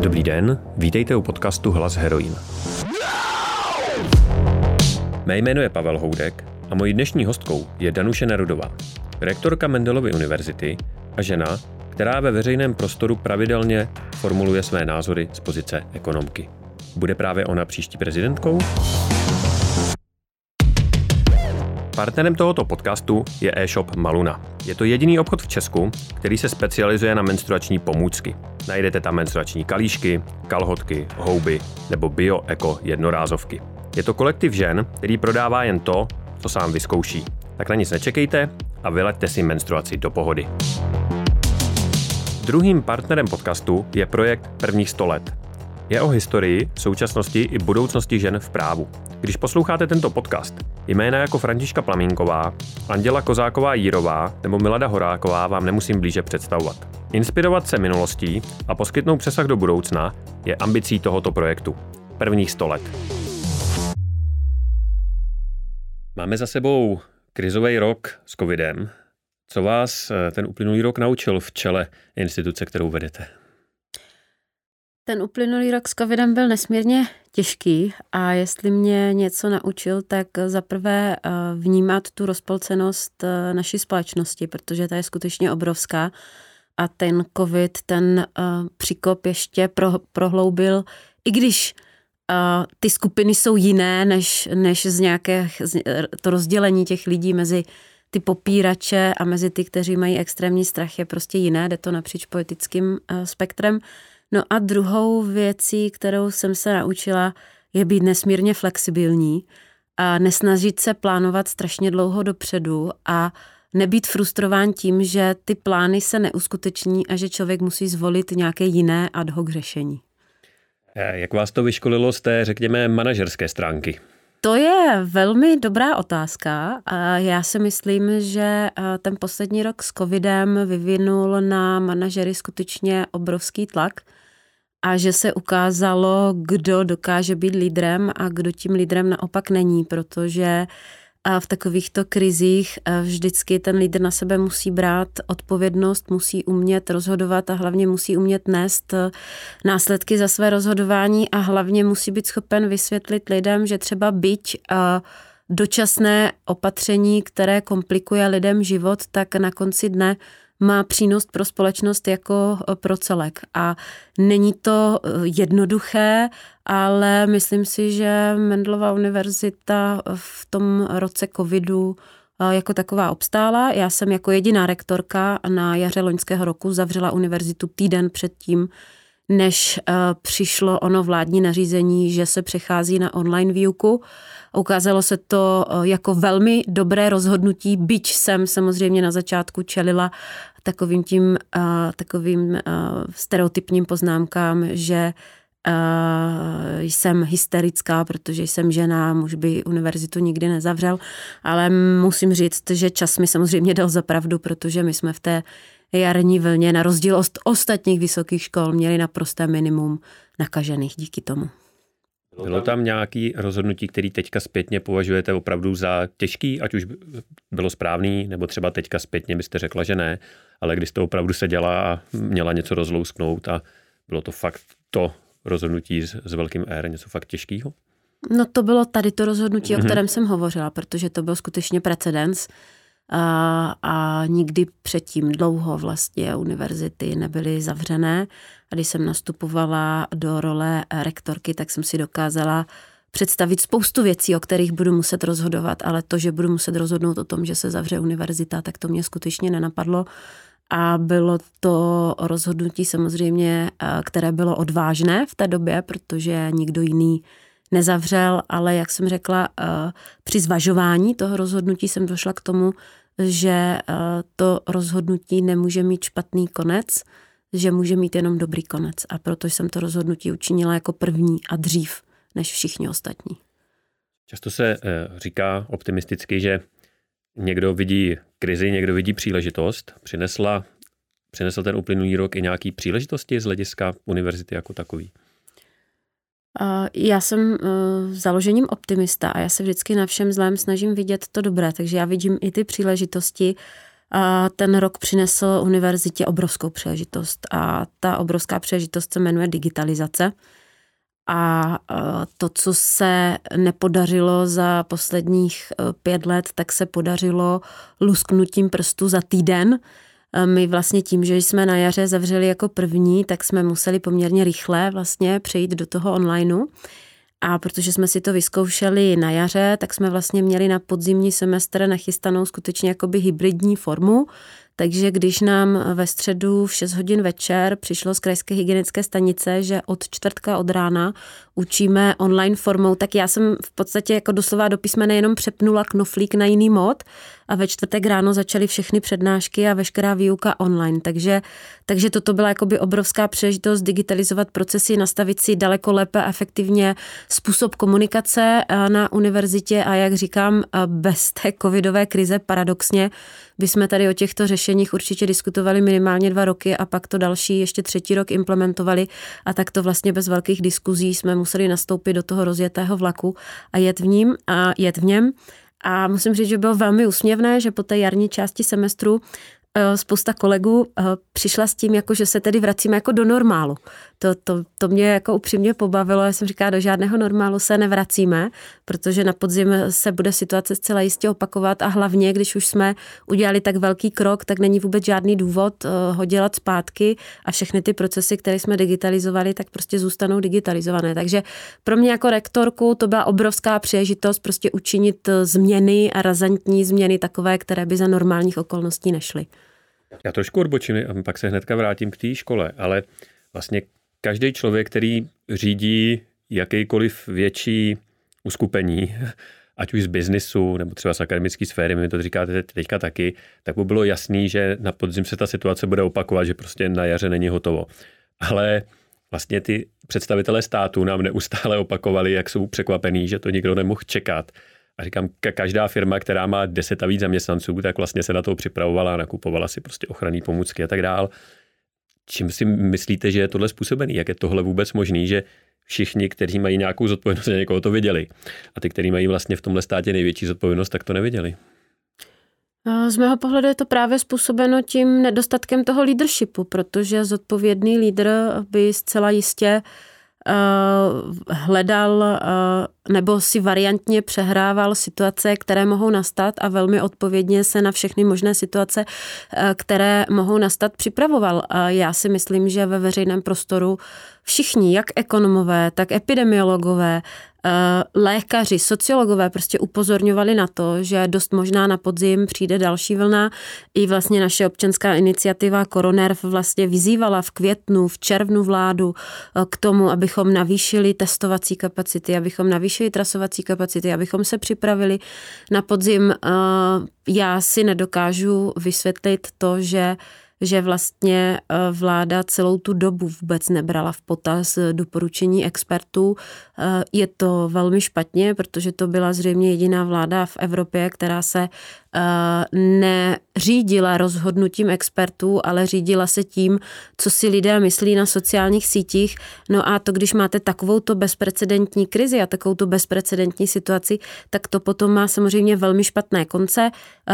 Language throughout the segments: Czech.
Dobrý den, vítejte u podcastu Hlas heroin. Mé jméno je Pavel Houdek a mojí dnešní hostkou je Danuše Nerudová, rektorka Mendelovy univerzity a žena, která ve veřejném prostoru pravidelně formuluje své názory z pozice ekonomky. Bude právě ona příští prezidentkou? Partnerem tohoto podcastu je e-shop Maluna. Je to jediný obchod v Česku, který se specializuje na menstruační pomůcky. Najdete tam menstruační kalíšky, kalhotky, houby nebo bio-eko jednorázovky. Je to kolektiv žen, který prodává jen to, co sám vyzkouší. Tak na nic nečekejte a vyleďte si menstruaci do pohody. Druhým partnerem podcastu je projekt Prvních 100 let. Je o historii, současnosti i budoucnosti žen v právu. Když posloucháte tento podcast, jména jako Františka Plamínková, Anděla Kozáková Jírová nebo Milada Horáková vám nemusím blíže představovat. Inspirovat se minulostí a poskytnout přesah do budoucna je ambicí tohoto projektu. Prvních 100 let. Máme za sebou krizový rok s covidem. Co vás eh, ten uplynulý rok naučil v čele instituce, kterou vedete? Ten uplynulý rok s covidem byl nesmírně těžký a jestli mě něco naučil, tak zaprvé eh, vnímat tu rozpolcenost eh, naší společnosti, protože ta je skutečně obrovská a ten covid, ten příkop ještě pro, prohloubil, i když ty skupiny jsou jiné než, než z nějaké, to rozdělení těch lidí mezi ty popírače a mezi ty, kteří mají extrémní strach, je prostě jiné, jde to napříč politickým spektrem. No a druhou věcí, kterou jsem se naučila, je být nesmírně flexibilní a nesnažit se plánovat strašně dlouho dopředu a nebýt frustrován tím, že ty plány se neuskuteční a že člověk musí zvolit nějaké jiné ad hoc řešení. Eh, jak vás to vyškolilo z té, řekněme, manažerské stránky? To je velmi dobrá otázka. Já si myslím, že ten poslední rok s covidem vyvinul na manažery skutečně obrovský tlak a že se ukázalo, kdo dokáže být lídrem a kdo tím lídrem naopak není, protože v takovýchto krizích vždycky ten lídr na sebe musí brát odpovědnost, musí umět rozhodovat a hlavně musí umět nést e, následky za své rozhodování a hlavně musí být schopen vysvětlit lidem, že třeba byť dočasné opatření, které komplikuje lidem život, tak na konci dne má přínos pro společnost jako eh, pro celek. A není to eh, jednoduché, ale myslím si, že Mendelová univerzita v tom roce covidu eh, jako taková obstála. Já jsem jako jediná rektorka na jaře loňského roku zavřela univerzitu týden předtím, než přišlo ono vládní nařízení, že se přechází na online výuku. Ukázalo se to jako velmi dobré rozhodnutí, byť jsem samozřejmě na začátku čelila takovým tím uh, takovým uh, stereotypním poznámkám, že Uh, jsem hysterická, protože jsem žena, muž by univerzitu nikdy nezavřel, ale musím říct, že čas mi samozřejmě dal za pravdu, protože my jsme v té jarní vlně na rozdíl od ostatních vysokých škol měli naprosté minimum nakažených díky tomu. Bylo tam nějaké rozhodnutí, který teďka zpětně považujete opravdu za těžký, ať už bylo správný, nebo třeba teďka zpětně byste řekla, že ne, ale když jste opravdu seděla a měla něco rozlousknout a bylo to fakt to rozhodnutí s, s velkým R, něco fakt těžkého? No to bylo tady to rozhodnutí, mm-hmm. o mhm. kterém jsem hovořila, protože to byl skutečně precedens a, a nikdy předtím dlouho vlastně univerzity nebyly zavřené. A když jsem nastupovala do role rektorky, tak jsem si dokázala představit spoustu věcí, o kterých budu muset rozhodovat, ale to, že budu muset rozhodnout o tom, že se zavře univerzita, tak to mě skutečně nenapadlo. A bylo to rozhodnutí samozřejmě, které bylo odvážné v té době, protože nikdo jiný nezavřel, ale jak jsem řekla, při zvažování toho rozhodnutí jsem došla k tomu, že to rozhodnutí nemůže mít špatný konec, že může mít jenom dobrý konec. A proto jsem to rozhodnutí učinila jako první a dřív než všichni ostatní. Často se eh, říká optimisticky, že někdo vidí krizi, někdo vidí příležitost. Přinesla, přinesl ten uplynulý rok i nějaký příležitosti z hlediska univerzity jako takový? Já jsem eh, založením optimista a já se vždycky na všem zlém snažím vidět to dobré, takže já vidím i ty příležitosti A ten rok přinesl univerzitě obrovskou příležitost a ta obrovská příležitost se jmenuje digitalizace. A to, co se nepodařilo za posledních e, pět let, tak se podařilo lusknutím prstu za týden. E, my vlastně tím, že jsme na jaře zavřeli jako první, tak jsme museli poměrně rychle vlastně přejít do toho onlineu. A protože jsme si to vyzkoušeli na jaře, tak jsme vlastně měli na podzimní semestr nachystanou skutečně jakoby hybridní formu, takže když nám ve středu v 6 hodin večer přišlo z krajské hygienické stanice, že od čtvrtka od rána učíme online formou, tak já jsem v podstatě jako doslova do písmene jenom přepnula knoflík na jiný mod a ve čtvrtek ráno začaly všechny přednášky a veškerá výuka online. Takže, takže toto byla jakoby obrovská příležitost digitalizovat procesy, nastavit si daleko lépe a efektivně způsob komunikace eh, na univerzitě a jak říkám, eh, bez té covidové krize paradoxně bychom tady o těchto řešeních určitě diskutovali minimálně dva roky a pak to další ještě třetí rok implementovali a tak to vlastně bez velkých diskuzí jsme museli nastoupit do toho rozjetého vlaku a jet v ním a jet v něm. A musím říct, že bylo velmi úsměvné, že po té jarní části semestru Eh, spousta kolegů eh, přišla s tím, jako že se tedy vracíme jako do normálu. To, to, to mě jako upřímně pobavilo. Já jsem říkala, do žádného normálu se nevracíme, protože na podzim se bude situace zcela jistě opakovat a hlavně, když už jsme udělali tak velký krok, tak není vůbec žádný důvod eh, ho dělat zpátky a všechny ty procesy, které jsme digitalizovali, tak prostě zůstanou digitalizované. Takže pro mě jako rektorku to byla obrovská příležitost prostě učinit změny a razantní změny takové, které by za normálních okolností nešly. Já trošku odbočím a pak se hnedka vrátím k té škole, ale vlastně každý člověk, který řídí jakýkoliv větší uskupení, ať už z biznisu nebo třeba z akademické sféry, my to říkáte teďka taky, tak by bylo jasný, že na podzim se ta situace bude opakovat, že prostě na jaře není hotovo. Ale vlastně ty představitelé státu nám neustále opakovali, jak jsou překvapení, že to nikdo nemohl čekat a říkám, každá firma, která má 10 a víc zaměstnanců, tak vlastně se na to připravovala, nakupovala si prostě ochranné pomůcky a tak dál. Čím si myslíte, že je tohle způsobený? Jak je tohle vůbec možný, že všichni, kteří mají nějakou zodpovědnost za někoho, to viděli. A ty, kteří mají vlastně v tomhle státě největší zodpovědnost, tak to neviděli. Z mého pohledu je to právě způsobeno tím nedostatkem toho leadershipu, protože zodpovědný lídr by zcela jistě uh, hledal uh, nebo si variantně přehrával situace, které mohou nastat a velmi odpovědně se na všechny možné situace, eh, které mohou nastat, připravoval. A já si myslím, že ve veřejném prostoru všichni, jak ekonomové, tak epidemiologové, eh, lékaři, sociologové prostě upozorňovali na to, že dost možná na podzim přijde další vlna. I vlastně naše občanská iniciativa Koronerv vlastně vyzývala v květnu, v červnu vládu eh, k tomu, abychom navýšili testovací kapacity, abychom navýšili navýšili trasovací kapacity, abychom se připravili na podzim. Eh, já si nedokážu vysvětlit to, že že vlastně eh, vláda celou tu dobu vůbec nebrala v potaz doporučení expertů. Eh, je to velmi špatně, protože to byla zřejmě jediná vláda v Evropě, která se neřídila rozhodnutím expertů, ale řídila se tím, co si lidé myslí na sociálních sítích. No a to, když máte takovou to bezprecedentní krizi a takovou tu bezprecedentní situaci, tak to potom má samozřejmě velmi špatné konce.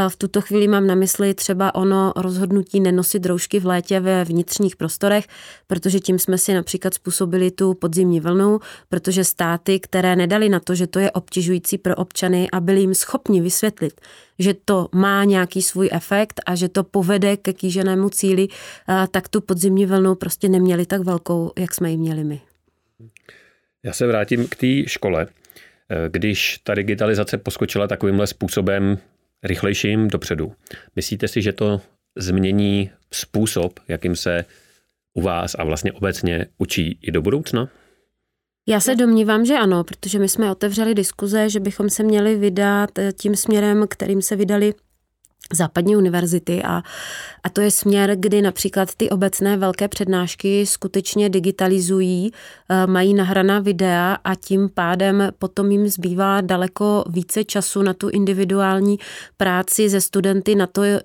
V tuto chvíli mám na mysli třeba ono rozhodnutí nenosit roušky v létě ve vnitřních prostorech, protože tím jsme si například způsobili tu podzimní vlnu, protože státy, které nedali na to, že to je obtěžující pro občany a byli jim schopni vysvětlit, že to má nějaký svůj efekt a že to povede ke kýženému cíli, tak tu podzimní vlnu prostě neměli tak velkou, jak jsme ji měli my. Já se vrátím k té škole. Když ta digitalizace poskočila takovýmhle způsobem rychlejším dopředu, myslíte si, že to změní způsob, jakým se u vás a vlastně obecně učí i do budoucna? Já se domnívám, že ano, protože my jsme otevřeli diskuze, že bychom se měli vydat eh, tím směrem, kterým se vydali západní univerzity a, a to je směr, kdy například ty obecné velké přednášky skutečně digitalizují, eh, mají nahraná videa a tím pádem potom jim zbývá daleko více času na tu individuální práci ze studenty, na to eh,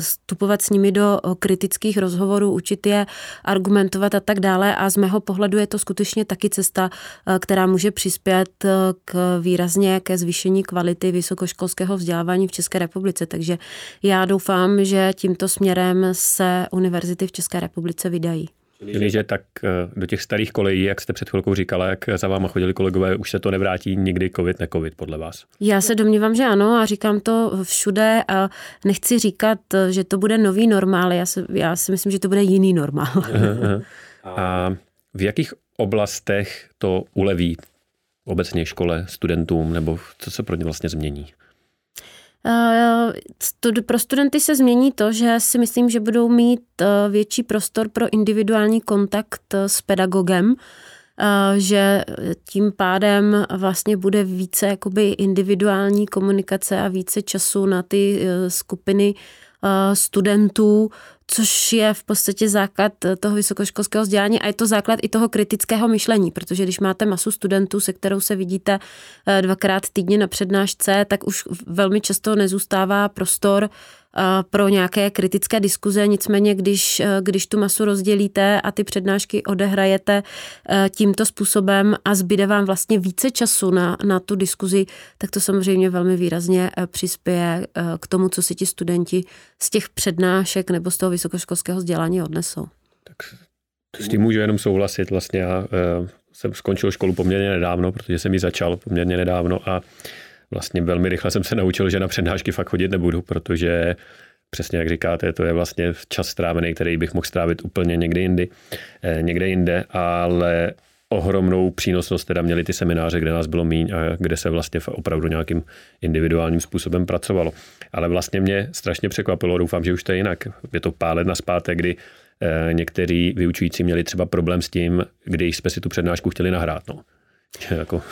vstupovat s nimi do kritických rozhovorů, učit je, argumentovat a tak dále. A z mého pohledu je to skutečně taky cesta, eh, která může přispět k výrazně ke zvýšení kvality vysokoškolského vzdělávání v České republice, takže já doufám, že tímto směrem se univerzity v České republice vydají. Čili, že tak eh, do těch starých kolejí, jak jste před chvilkou říkala, jak za váma chodili kolegové, už se to nevrátí nikdy covid, ne covid podle vás? Já se domnívám, že ano a říkám to všude a nechci říkat, že to bude nový normál, já si, já si myslím, že to bude jiný normál. a v jakých oblastech to uleví obecně škole, studentům, nebo co se pro ně vlastně změní? Eh, pro studenty se změní to, že si myslím, že budou mít eh, větší prostor pro individuální kontakt eh, s pedagogem, že tím pádem vlastně bude více jakoby individuální komunikace a více času na ty skupiny studentů, což je v podstatě základ toho vysokoškolského vzdělání a je to základ i toho kritického myšlení, protože když máte masu studentů, se kterou se vidíte eh, dvakrát týdně na přednášce, tak už velmi často nezůstává prostor pro nějaké kritické diskuze, nicméně když, eh, když tu masu rozdělíte a ty přednášky odehrajete eh, tímto způsobem a zbyde vám vlastně více času na, na tu diskuzi, tak to samozřejmě velmi výrazně eh, přispěje k tomu, co si ti studenti z těch přednášek nebo z toho vysokoškolského vzdělání odnesou. Tak s tím můžu jenom souhlasit. Vlastně já jsem skončil školu poměrně nedávno, protože jsem ji začal poměrně nedávno a vlastně velmi rychle jsem se naučil, že na přednášky fakt chodit nebudu, protože přesně jak říkáte, to je vlastně čas strávený, který bych mohl strávit úplně někde jindy, eh, někde jinde, ale ohromnou přínosnost teda měli ty semináře, kde nás bylo míň a kde se vlastně opravdu nějakým individuálním způsobem pracovalo. Ale vlastně mě strašně překvapilo, doufám, že už to je jinak. Je to pár let naspátek, kdy eh, někteří vyučující měli třeba problém s tím, když jsme si tu přednášku chtěli nahrát. No. Jako...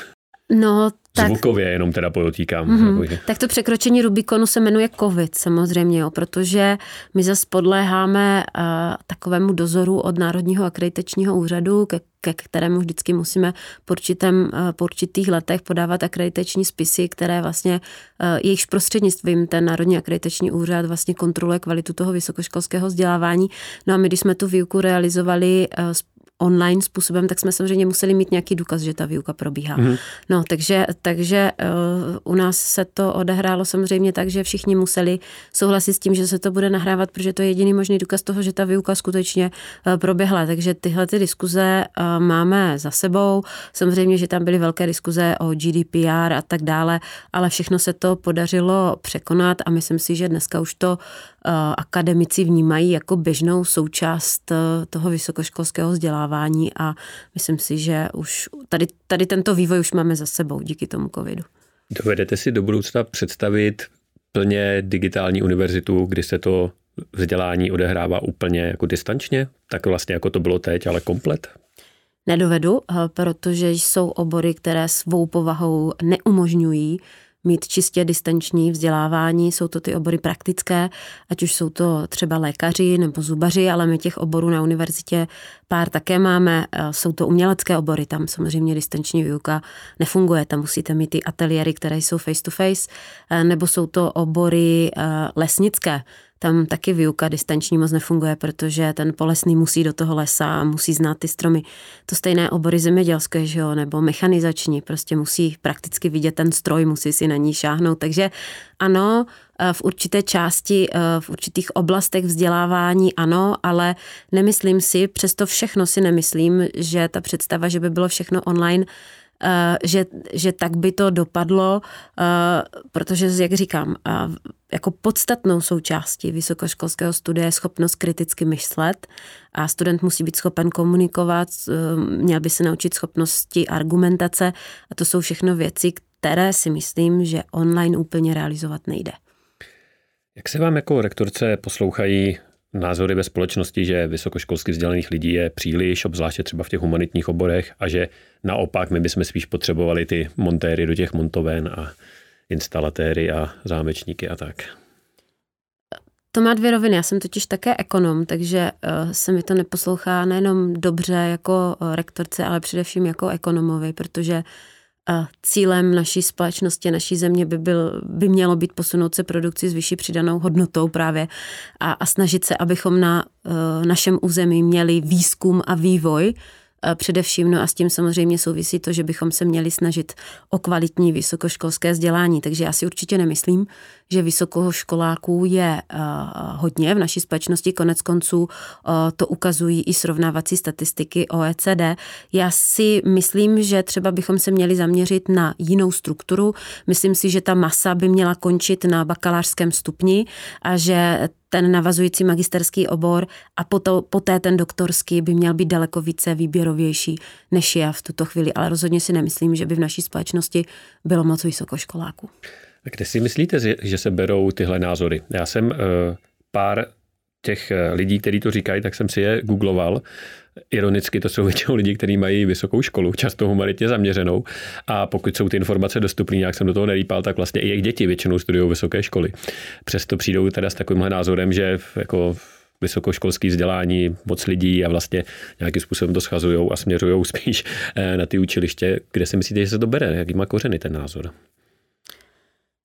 No, tak, Zvukově jenom teda podotýkám. Mm-hmm. Tak to překročení Rubikonu se jmenuje COVID samozřejmě, jo, protože my zase podléháme uh, takovému dozoru od Národního akreditačního úřadu, ke, ke kterému vždycky musíme po, určitém, uh, po určitých letech podávat akreditační spisy, které vlastně uh, jejichž prostřednictvím ten Národní akreditační úřad vlastně kontroluje kvalitu toho vysokoškolského vzdělávání. No a my, když jsme tu výuku realizovali uh, online způsobem, tak jsme samozřejmě museli mít nějaký důkaz, že ta výuka probíhá. Mm-hmm. No, takže, takže uh, u nás se to odehrálo samozřejmě tak, že všichni museli souhlasit s tím, že se to bude nahrávat, protože to je jediný možný důkaz toho, že ta výuka skutečně uh, proběhla. Takže tyhle ty diskuze uh, máme za sebou. Samozřejmě, že tam byly velké diskuze o GDPR a tak dále, ale všechno se to podařilo překonat a myslím si, že dneska už to akademici vnímají jako běžnou součást toho vysokoškolského vzdělávání a myslím si, že už tady, tady tento vývoj už máme za sebou díky tomu covidu. Dovedete si do budoucna představit plně digitální univerzitu, kdy se to vzdělání odehrává úplně jako distančně, tak vlastně jako to bylo teď, ale komplet? Nedovedu, protože jsou obory, které svou povahou neumožňují mít čistě distanční vzdělávání. Jsou to ty obory praktické, ať už jsou to třeba lékaři nebo zubaři, ale my těch oborů na univerzitě pár také máme. Eh, jsou to umělecké obory, tam samozřejmě distanční výuka nefunguje, tam musíte mít ty ateliéry, které jsou face to face, eh, nebo jsou to obory eh, lesnické, tam taky výuka distanční moc nefunguje, protože ten polesný musí do toho lesa a musí znát ty stromy. To stejné obory zemědělské, že jo, nebo mechanizační, prostě musí prakticky vidět ten stroj, musí si na ní šáhnout. Takže ano, eh, v určité části, eh, v určitých oblastech vzdělávání ano, ale nemyslím si, přesto všechno si nemyslím, že ta představa, že by bylo všechno online, že, že tak by to dopadlo, eh, protože, jak říkám, eh, jako podstatnou součástí vysokoškolského studia je schopnost kriticky myslet a student musí být schopen komunikovat, měl by se naučit schopnosti argumentace a to jsou všechno věci, které si myslím, že online úplně realizovat nejde. Jak se vám jako rektorce poslouchají názory ve společnosti, že vysokoškolsky vzdělaných lidí je příliš, obzvláště třeba v těch humanitních oborech, a že naopak my bychom spíš potřebovali ty montéry do těch montoven a instalatéry a zámečníky a tak. To má dvě roviny. Já jsem totiž také ekonom, takže eh, se mi to neposlouchá nejenom dobře jako eh, rektorce, ale především jako ekonomovi, protože a cílem naší společnosti, naší země by, byl, by mělo být posunout se produkci s vyšší přidanou hodnotou právě a, a snažit se, abychom na uh, našem území měli výzkum a vývoj, především. No a s tím samozřejmě souvisí to, že bychom se měli snažit o kvalitní vysokoškolské vzdělání. Takže já si určitě nemyslím, že vysokoškoláků je hodně v naší společnosti. Konec konců to ukazují i srovnávací statistiky OECD. Já si myslím, že třeba bychom se měli zaměřit na jinou strukturu. Myslím si, že ta masa by měla končit na bakalářském stupni a že ten navazující magisterský obor a poté ten doktorský by měl být daleko více výběrovější, než je v tuto chvíli. Ale rozhodně si nemyslím, že by v naší společnosti bylo moc vysokoškoláků. Kde si myslíte, že se berou tyhle názory? Já jsem uh, pár těch eh, lidí, kteří to říkají, tak jsem si je googloval. Ironicky to jsou většinou lidi, kteří mají vysokou školu, často humanitně zaměřenou. A pokud jsou ty informace dostupné, jak jsem do toho nelípal, tak vlastně i jejich děti většinou studují vysoké školy. Přesto přijdou teda s takovýmhle názorem, že jako vysokoškolské vzdělání moc lidí a vlastně nějakým způsobem to schazují a směřují spíš eh, na ty učiliště. Kde si myslíte, že se to bere? Jaký má kořeny ten názor?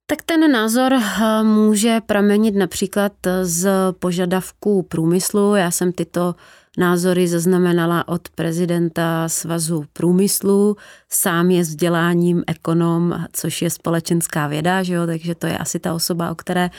Tak ten názor eh, může pramenit například z požadavků průmyslu. Já jsem tyto názory zaznamenala od prezidenta Svazu průmyslu, sám je vzděláním ekonom, což je společenská věda, že jo? takže to je asi ta osoba, o které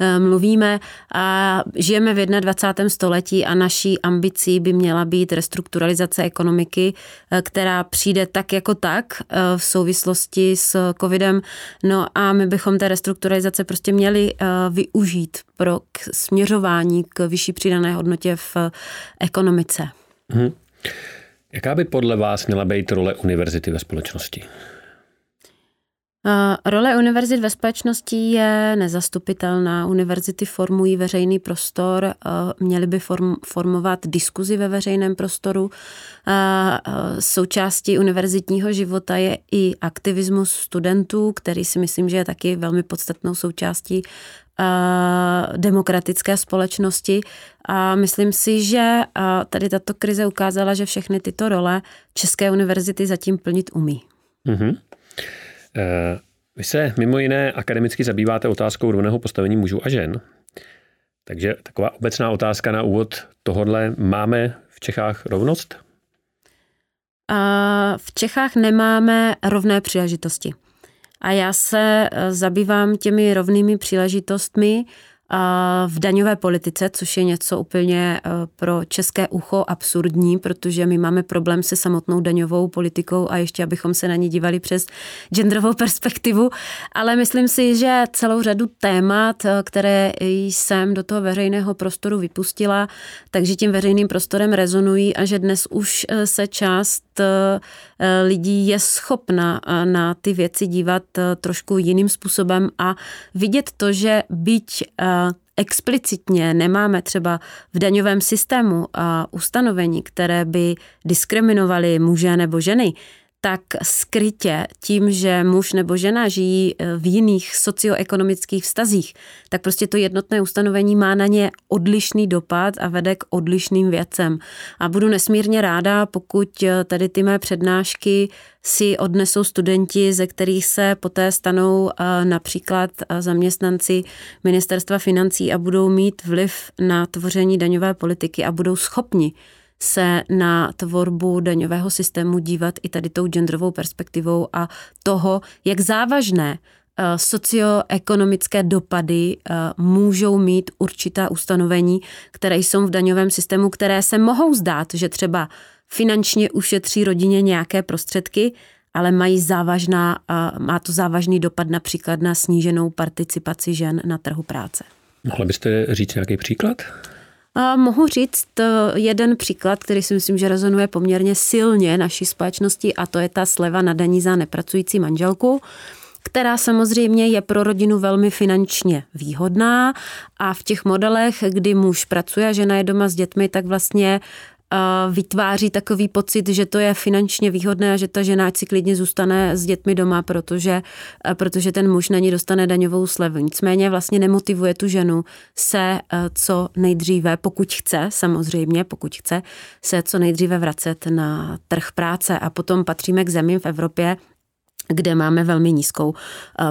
eh, mluvíme. A žijeme v 21. století a naší ambicí by měla být restrukturalizace ekonomiky, eh, která přijde tak jako tak eh, v souvislosti s covidem. No a my bychom té restrukturalizace prostě měli využít pro směřování k vyšší přidané hodnotě v ekonomice. Hmm. Jaká by podle vás měla být role univerzity ve společnosti? Role univerzit ve společnosti je nezastupitelná. Univerzity formují veřejný prostor, měly by form, formovat diskuzi ve veřejném prostoru. Součástí univerzitního života je i aktivismus studentů, který si myslím, že je taky velmi podstatnou součástí demokratické společnosti a myslím si, že tady tato krize ukázala, že všechny tyto role České univerzity zatím plnit umí. Mm-hmm. Vy se mimo jiné akademicky zabýváte otázkou rovného postavení mužů a žen. Takže taková obecná otázka na úvod tohodle. Máme v Čechách rovnost? V Čechách nemáme rovné příležitosti. A já se eh, zabývám těmi rovnými příležitostmi v daňové politice, což je něco úplně eh, pro české ucho absurdní, protože my máme problém se samotnou daňovou politikou a ještě abychom se na ní dívali přes genderovou perspektivu, ale myslím si, že celou řadu témat, eh, které jsem do toho veřejného prostoru vypustila, takže tím veřejným prostorem rezonují a že dnes už eh, se část lidí je schopna na ty věci dívat trošku jiným způsobem a vidět to, že byť explicitně nemáme třeba v daňovém systému a ustanovení, které by diskriminovaly muže nebo ženy, tak skrytě tím, že muž nebo žena žijí e, v jiných socioekonomických vztazích, tak prostě to jednotné ustanovení má na ně odlišný dopad a vede k odlišným věcem. A budu nesmírně ráda, pokud e, tady ty mé přednášky si odnesou studenti, ze kterých se poté stanou e, například zaměstnanci ministerstva financí a budou mít vliv na tvoření daňové politiky a budou schopni se na tvorbu daňového systému dívat i tady tou genderovou perspektivou a toho, jak závažné eh, socioekonomické dopady eh, můžou mít určitá ustanovení, které jsou v daňovém systému, které se mohou zdát, že třeba finančně ušetří rodině nějaké prostředky, ale mají závažná, má to závažný dopad například na sníženou participaci žen na trhu práce. Mohla byste říct nějaký příklad? Mohu říct eh, jeden příklad, který si myslím, že rezonuje poměrně silně naší společnosti a to je ta sleva na daní za nepracující manželku která samozřejmě je pro rodinu velmi finančně výhodná. A v těch modelech, kdy muž pracuje a žena je doma s dětmi, tak vlastně vytváří takový pocit, že to je finančně výhodné a že ta žena si klidně zůstane s dětmi doma, protože, protože ten muž na ní dostane daňovou slevu. Nicméně vlastně nemotivuje tu ženu se co nejdříve, pokud chce, samozřejmě, pokud chce, se co nejdříve vracet na trh práce a potom patříme k zemím v Evropě, kde máme velmi nízkou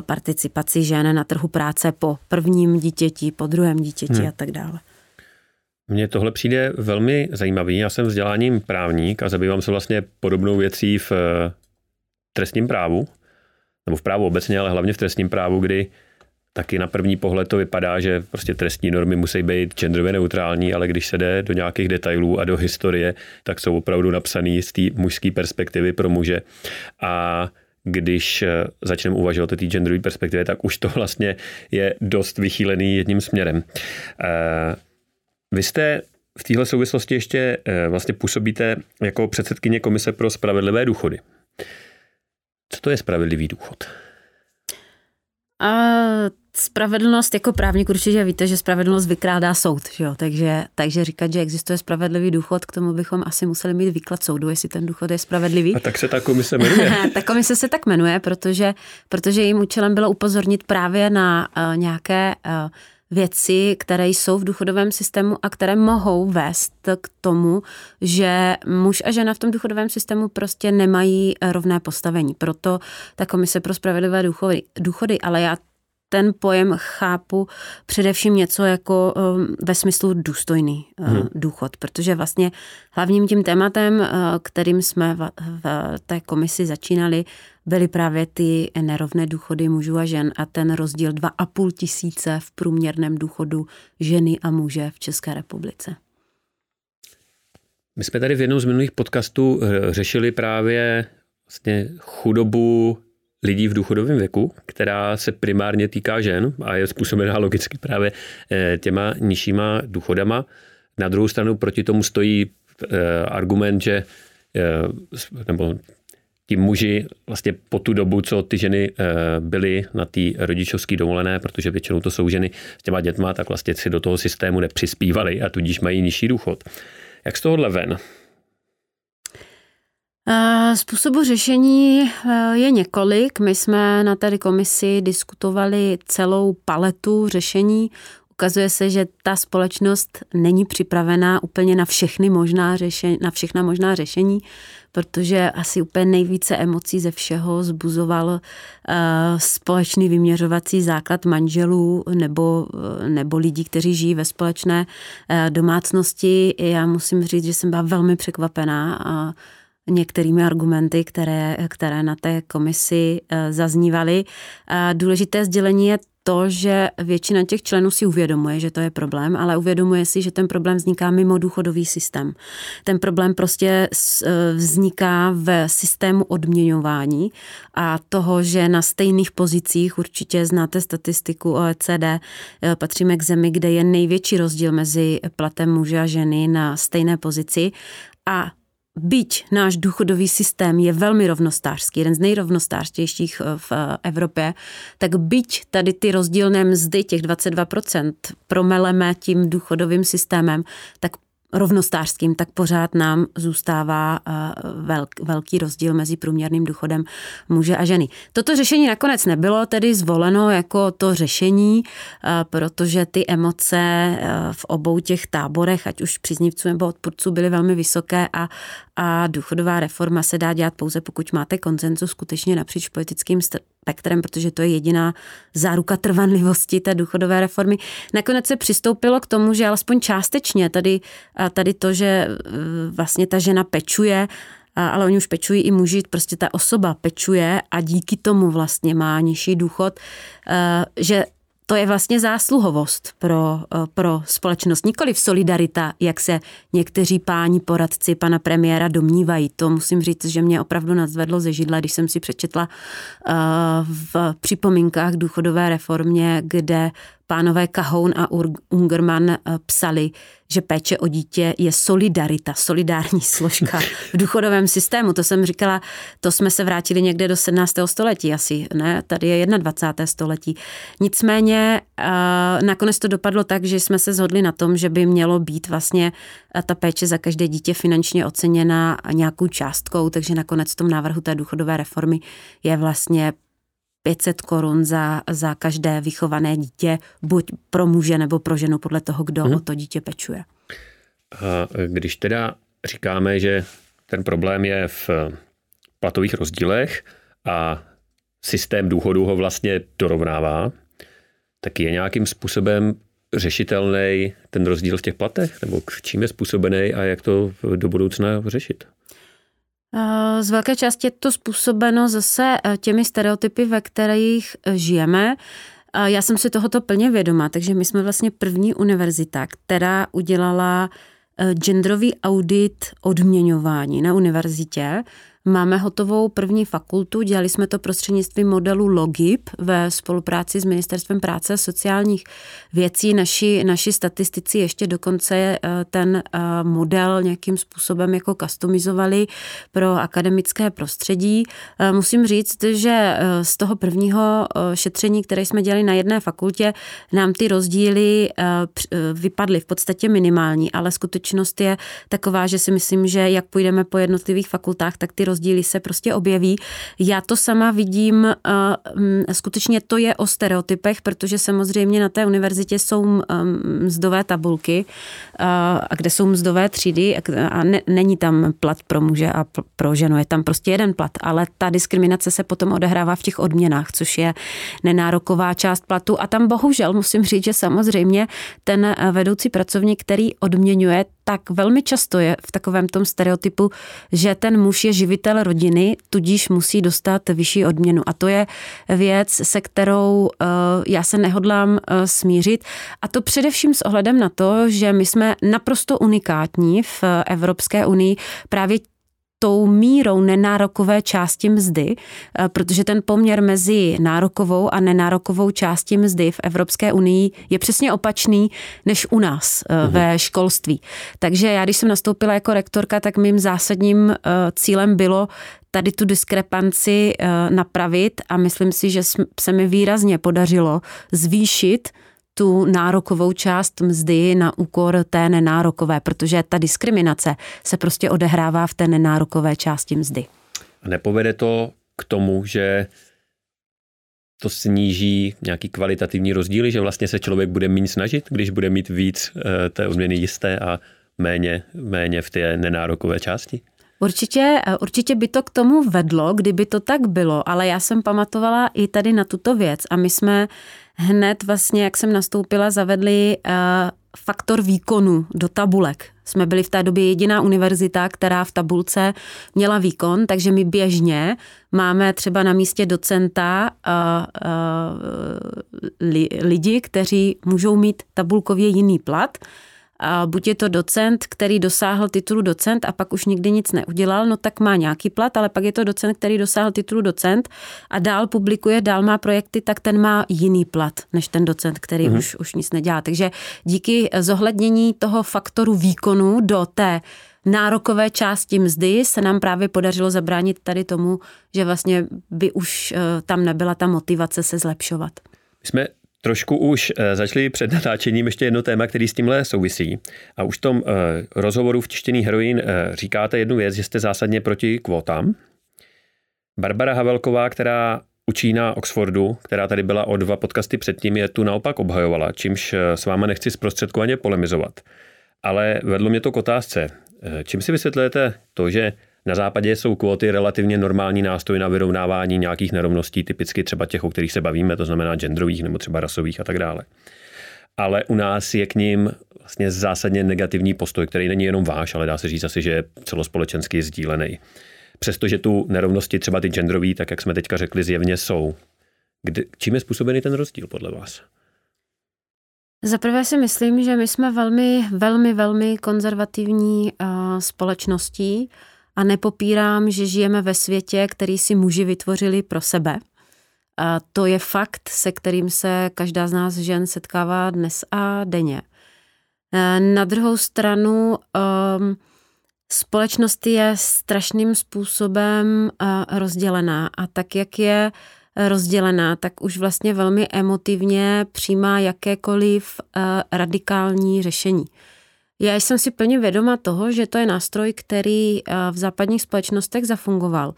participaci žen na trhu práce po prvním dítěti, po druhém dítěti hmm. a tak dále. Mně tohle přijde velmi zajímavý. Já jsem vzděláním právník a zabývám se vlastně podobnou věcí v eh, trestním právu, nebo v právu obecně, ale hlavně v trestním právu, kdy taky na první pohled to vypadá, že prostě trestní normy musí být genderově neutrální, ale když se jde do nějakých detailů a do historie, tak jsou opravdu napsané z té mužské perspektivy pro muže. A když eh, začneme uvažovat o té genderové perspektivě, tak už to vlastně je dost vychýlený jedním směrem. Vy jste v téhle souvislosti ještě eh, vlastně působíte jako předsedkyně Komise pro spravedlivé důchody. Co to je spravedlivý důchod? A spravedlnost jako právník určitě víte, že spravedlnost vykrádá soud, že jo? Takže, takže říkat, že existuje spravedlivý důchod, k tomu bychom asi museli mít výklad soudu, jestli ten důchod je spravedlivý. A tak se ta komise jmenuje. ta komise se tak jmenuje, protože, protože jejím účelem bylo upozornit právě na uh, nějaké uh, věci, které jsou v důchodovém systému a které mohou vést k tomu, že muž a žena v tom důchodovém systému prostě nemají rovné postavení. Proto ta komise pro spravedlivé důchody, důchody ale já ten pojem chápu především něco jako um, ve smyslu důstojný uh, hmm. důchod, protože vlastně hlavním tím tématem, uh, kterým jsme v, v té komisi začínali, byly právě ty nerovné důchody mužů a žen a ten rozdíl 2,5 tisíce v průměrném důchodu ženy a muže v České republice. My jsme tady v jednom z minulých podcastů eh, řešili právě vlastně chudobu lidí v důchodovém věku, která se primárně týká žen a je způsobená logicky právě eh, těma nižšíma důchodama. Na druhou stranu proti tomu stojí eh, argument, že nebo ti muži vlastně po tu dobu, co ty ženy byly na té rodičovské dovolené, protože většinou to jsou ženy s těma dětma, tak vlastně si do toho systému nepřispívali a tudíž mají nižší důchod. Jak z tohohle ven? Způsobu řešení eh, je několik. My jsme na tady komisi diskutovali celou paletu řešení. Ukazuje se, že ta společnost není připravená úplně na všechny možná řešení, na všechna možná řešení, protože asi úplně nejvíce emocí ze všeho zbuzoval uh, společný vyměřovací základ manželů nebo, nebo lidí, kteří žijí ve společné domácnosti. Já musím říct, že jsem byla velmi překvapená a některými argumenty, které, které na té komisi eh, zaznívaly. Důležité sdělení je to, že většina těch členů si uvědomuje, že to je problém, ale uvědomuje si, že ten problém vzniká mimo důchodový systém. Ten problém prostě eh, vzniká v systému odměňování a toho, že na stejných pozicích, určitě znáte statistiku OECD, eh, patříme k zemi, kde je největší rozdíl mezi platem muže a ženy na stejné pozici a byť náš důchodový systém je velmi rovnostářský, jeden z nejrovnostářtějších eh, v eh, Evropě, tak byť tady ty rozdílné mzdy, těch 22%, promeleme tím důchodovým systémem, tak rovnostářským, tak pořád nám zůstává eh, velký rozdíl mezi průměrným důchodem muže a ženy. Toto řešení nakonec nebylo tedy zvoleno jako to řešení, protože ty emoce v obou těch táborech, ať už příznivců nebo odpůrců, byly velmi vysoké a, a důchodová reforma se dá dělat pouze, pokud máte koncenzus skutečně napříč politickým spektrem, protože to je jediná záruka trvanlivosti té důchodové reformy. Nakonec se přistoupilo k tomu, že alespoň částečně tady, tady to, že e, vlastně ta žena pečuje, ale oni už pečují i muži, prostě ta osoba pečuje a díky tomu vlastně má nižší důchod, e, že to je vlastně zásluhovost pro, eh, pro společnost, nikoli v solidarita, jak se někteří páni poradci pana premiéra domnívají. To musím říct, že mě opravdu nadzvedlo ze židla, když jsem si přečetla eh, v připomínkách důchodové reformě, kde pánové Kahoun a Ungerman eh, psali, že péče o dítě je solidarita, solidární složka v důchodovém systému. To jsem říkala, to jsme se vrátili někde do 17. století asi, ne? Tady je 21. století. Nicméně eh, nakonec to dopadlo tak, že jsme se zhodli na tom, že by mělo být vlastně eh, ta péče za každé dítě finančně oceněna nějakou částkou, takže nakonec v tom návrhu té důchodové reformy je vlastně 500 korun za, za každé vychované dítě, buď pro muže nebo pro ženu, podle toho, kdo hmm. o to dítě pečuje. A když teda říkáme, že ten problém je v platových rozdílech a systém důchodu ho vlastně dorovnává, tak je nějakým způsobem řešitelný ten rozdíl v těch platech? Nebo čím je způsobený a jak to do budoucna řešit? Z velké části je to způsobeno zase těmi stereotypy, ve kterých žijeme. Já jsem si tohoto plně vědoma, takže my jsme vlastně první univerzita, která udělala genderový audit odměňování na univerzitě Máme hotovou první fakultu, dělali jsme to prostřednictvím modelu Logip ve spolupráci s Ministerstvem práce a sociálních věcí. Naši, naši statistici ještě dokonce eh, ten eh, model nějakým způsobem jako customizovali pro akademické prostředí. Eh, musím říct, že z toho prvního šetření, které jsme dělali na jedné fakultě, nám ty rozdíly vypadly v podstatě minimální, ale skutečnost je taková, že si myslím, že jak půjdeme po jednotlivých fakultách, tak ty rozdíly rozdíly se prostě objeví. Já to sama vidím, eh, mm, skutečně to je o stereotypech, protože samozřejmě na té univerzitě jsou mm, mzdové tabulky, eh, a kde jsou mzdové třídy a ne, není tam plat pro muže a pro ženu, je tam prostě jeden plat, ale ta diskriminace se potom odehrává v těch odměnách, což je nenároková část platu a tam bohužel musím říct, že samozřejmě ten eh, vedoucí pracovník, který odměňuje, tak velmi často je v takovém tom stereotypu, že ten muž je živitel rodiny, tudíž musí dostat vyšší odměnu. A to je věc, se kterou eh, já se nehodlám eh, smířit. A to především s ohledem na to, že my jsme naprosto unikátní v Evropské unii právě tou mírou nenárokové části mzdy, eh, protože ten poměr mezi nárokovou a nenárokovou částí mzdy v Evropské unii je přesně opačný než u nás uhum. ve školství. Takže já, když jsem nastoupila jako rektorka, tak mým zásadním eh, cílem bylo tady tu diskrepanci napravit a myslím si, že se mi výrazně podařilo zvýšit tu nárokovou část mzdy na úkor té nenárokové, protože ta diskriminace se prostě odehrává v té nenárokové části mzdy. A nepovede to k tomu, že to sníží nějaký kvalitativní rozdíly, že vlastně se člověk bude méně snažit, když bude mít víc eh, té odměny jisté a méně, méně v té nenárokové části? Určitě, eh, určitě by to k tomu vedlo, kdyby to tak bylo, ale já jsem pamatovala i tady na tuto věc a my jsme hned vlastně, jak jsem nastoupila, zavedli uh, faktor výkonu do tabulek. Jsme byli v té době jediná univerzita, která v tabulce měla výkon, takže my běžně máme třeba na místě docenta uh, uh, li, lidi, kteří můžou mít tabulkově jiný plat, buď je to docent, který dosáhl titulu docent a pak už nikdy nic neudělal, no tak má nějaký plat, ale pak je to docent, který dosáhl titulu docent a dál publikuje, dál má projekty, tak ten má jiný plat než ten docent, který mm-hmm. už, už nic nedělá. Takže díky zohlednění toho faktoru výkonu do té nárokové části mzdy se nám právě podařilo zabránit tady tomu, že vlastně by už eh, tam nebyla ta motivace se zlepšovat. My jsme trošku už eh, začali před natáčením ještě jedno téma, který s tímhle souvisí. A už v tom eh, rozhovoru v tištěný heroin eh, říkáte jednu věc, že jste zásadně proti kvótám. Barbara Havelková, která učí na Oxfordu, která tady byla o dva podcasty předtím, je tu naopak obhajovala, čímž s váma nechci zprostředkovaně polemizovat. Ale vedlo mě to k otázce. Čím si vysvětlujete to, že na západě jsou kvóty relativně normální nástroj na vyrovnávání nějakých nerovností, typicky třeba těch, o kterých se bavíme, to znamená genderových nebo třeba rasových a tak dále. Ale u nás je k ním vlastně zásadně negativní postoj, který není jenom váš, ale dá se říct asi, že je celospolečensky sdílený. Přestože tu nerovnosti, třeba ty genderový, tak jak jsme teďka řekli, zjevně jsou. Kdy, čím je způsobený ten rozdíl podle vás? Zaprvé si myslím, že my jsme velmi, velmi, velmi konzervativní uh, společností a nepopírám, že žijeme ve světě, který si muži vytvořili pro sebe. A to je fakt, se kterým se každá z nás žen setkává dnes a denně. Na druhou stranu um, společnost je strašným způsobem uh, rozdělená a tak, jak je rozdělená, tak už vlastně velmi emotivně přijímá jakékoliv uh, radikální řešení. Já jsem si plně vědoma toho, že to je nástroj, který eh, v západních společnostech zafungoval.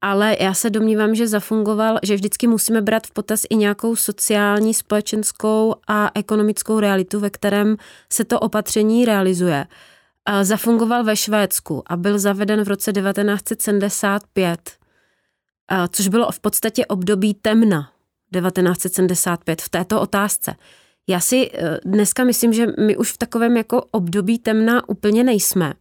Ale já se domnívám, že zafungoval, že vždycky musíme brát v potaz i nějakou sociální, společenskou a ekonomickou realitu, ve kterém se to opatření realizuje. Zafungoval ve Švédsku a byl zaveden v roce 1975, což bylo v podstatě období temna 1975 v této otázce. Já si eh, dneska myslím, že my už v takovém jako období temna úplně nejsme.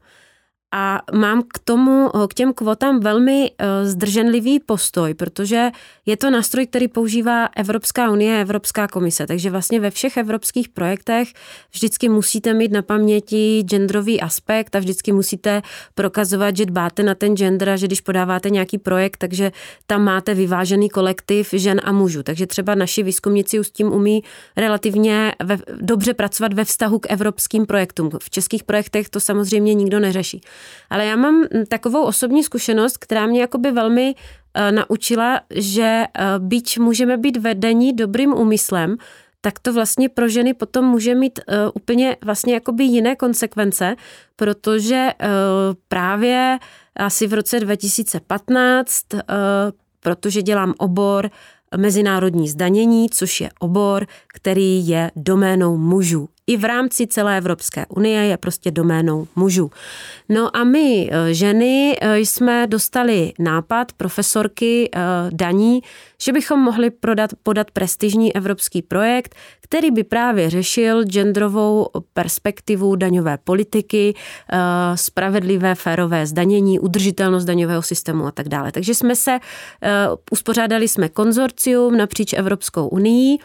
A mám k tomu, k těm kvotám velmi eh, zdrženlivý postoj, protože je to nástroj, který používá Evropská unie a Evropská komise. Takže vlastně ve všech evropských projektech vždycky musíte mít na paměti genderový aspekt a vždycky musíte prokazovat, že dbáte na ten gender a že když podáváte nějaký projekt, takže tam máte vyvážený kolektiv žen a mužů. Takže třeba naši výzkumníci už s tím umí relativně ve, dobře pracovat ve vztahu k evropským projektům. V českých projektech to samozřejmě nikdo neřeší. Ale já mám takovou osobní zkušenost, která mě jakoby velmi uh, naučila, že uh, byť můžeme být vedení dobrým úmyslem, tak to vlastně pro ženy potom může mít uh, úplně vlastně jakoby jiné konsekvence, protože uh, právě asi v roce 2015, uh, protože dělám obor mezinárodní zdanění, což je obor, který je doménou mužů i v rámci celé Evropské unie je prostě doménou mužů. No a my, eh, ženy, eh, jsme dostali nápad profesorky eh, daní, že bychom mohli prodat, podat prestižní evropský projekt, který by právě řešil genderovou perspektivu daňové politiky, spravedlivé, férové zdanění, udržitelnost daňového systému a tak dále. Takže jsme se, uspořádali jsme konzorcium napříč Evropskou unii,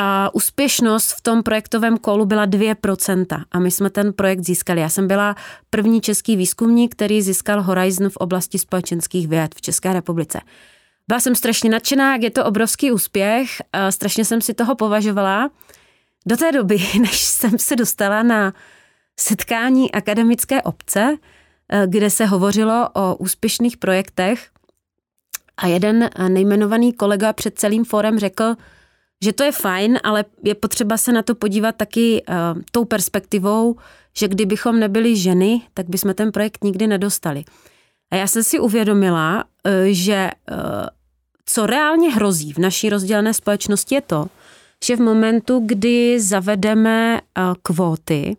a úspěšnost v tom projektovém kolu byla 2% a my jsme ten projekt získali. Já jsem byla první český výzkumník, který získal Horizon v oblasti společenských věd v České republice. Byla jsem strašně nadšená, jak je to obrovský úspěch, strašně jsem si toho považovala. Do té doby, než jsem se dostala na setkání akademické obce, eh, kde se hovořilo o úspěšných projektech a jeden nejmenovaný kolega před celým fórem řekl, že to je fajn, ale je potřeba se na to podívat taky uh, tou perspektivou, že kdybychom nebyli ženy, tak bychom ten projekt nikdy nedostali. A já jsem si uvědomila, uh, že uh, co reálně hrozí v naší rozdělené společnosti je to, že v momentu, kdy zavedeme uh, kvóty,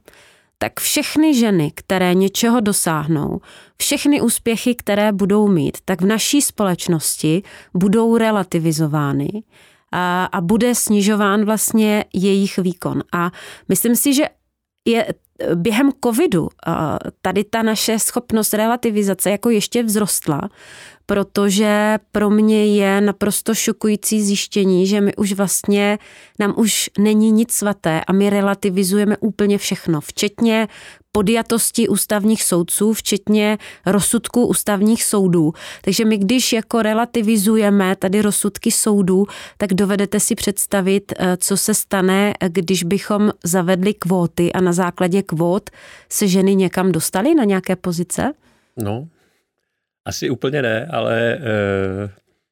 tak všechny ženy, které něčeho dosáhnou, všechny úspěchy, které budou mít, tak v naší společnosti budou relativizovány a, a bude snižován vlastně jejich výkon. A myslím si, že je během covidu tady ta naše schopnost relativizace jako ještě vzrostla, protože pro mě je naprosto šokující zjištění, že my už vlastně, nám už není nic svaté a my relativizujeme úplně všechno, včetně podjatosti ústavních soudců, včetně rozsudků ústavních soudů. Takže my, když jako relativizujeme tady rozsudky soudů, tak dovedete si představit, eh, co se stane, když bychom zavedli kvóty a na základě kvót se ženy někam dostaly na nějaké pozice? No, asi úplně ne, ale eh,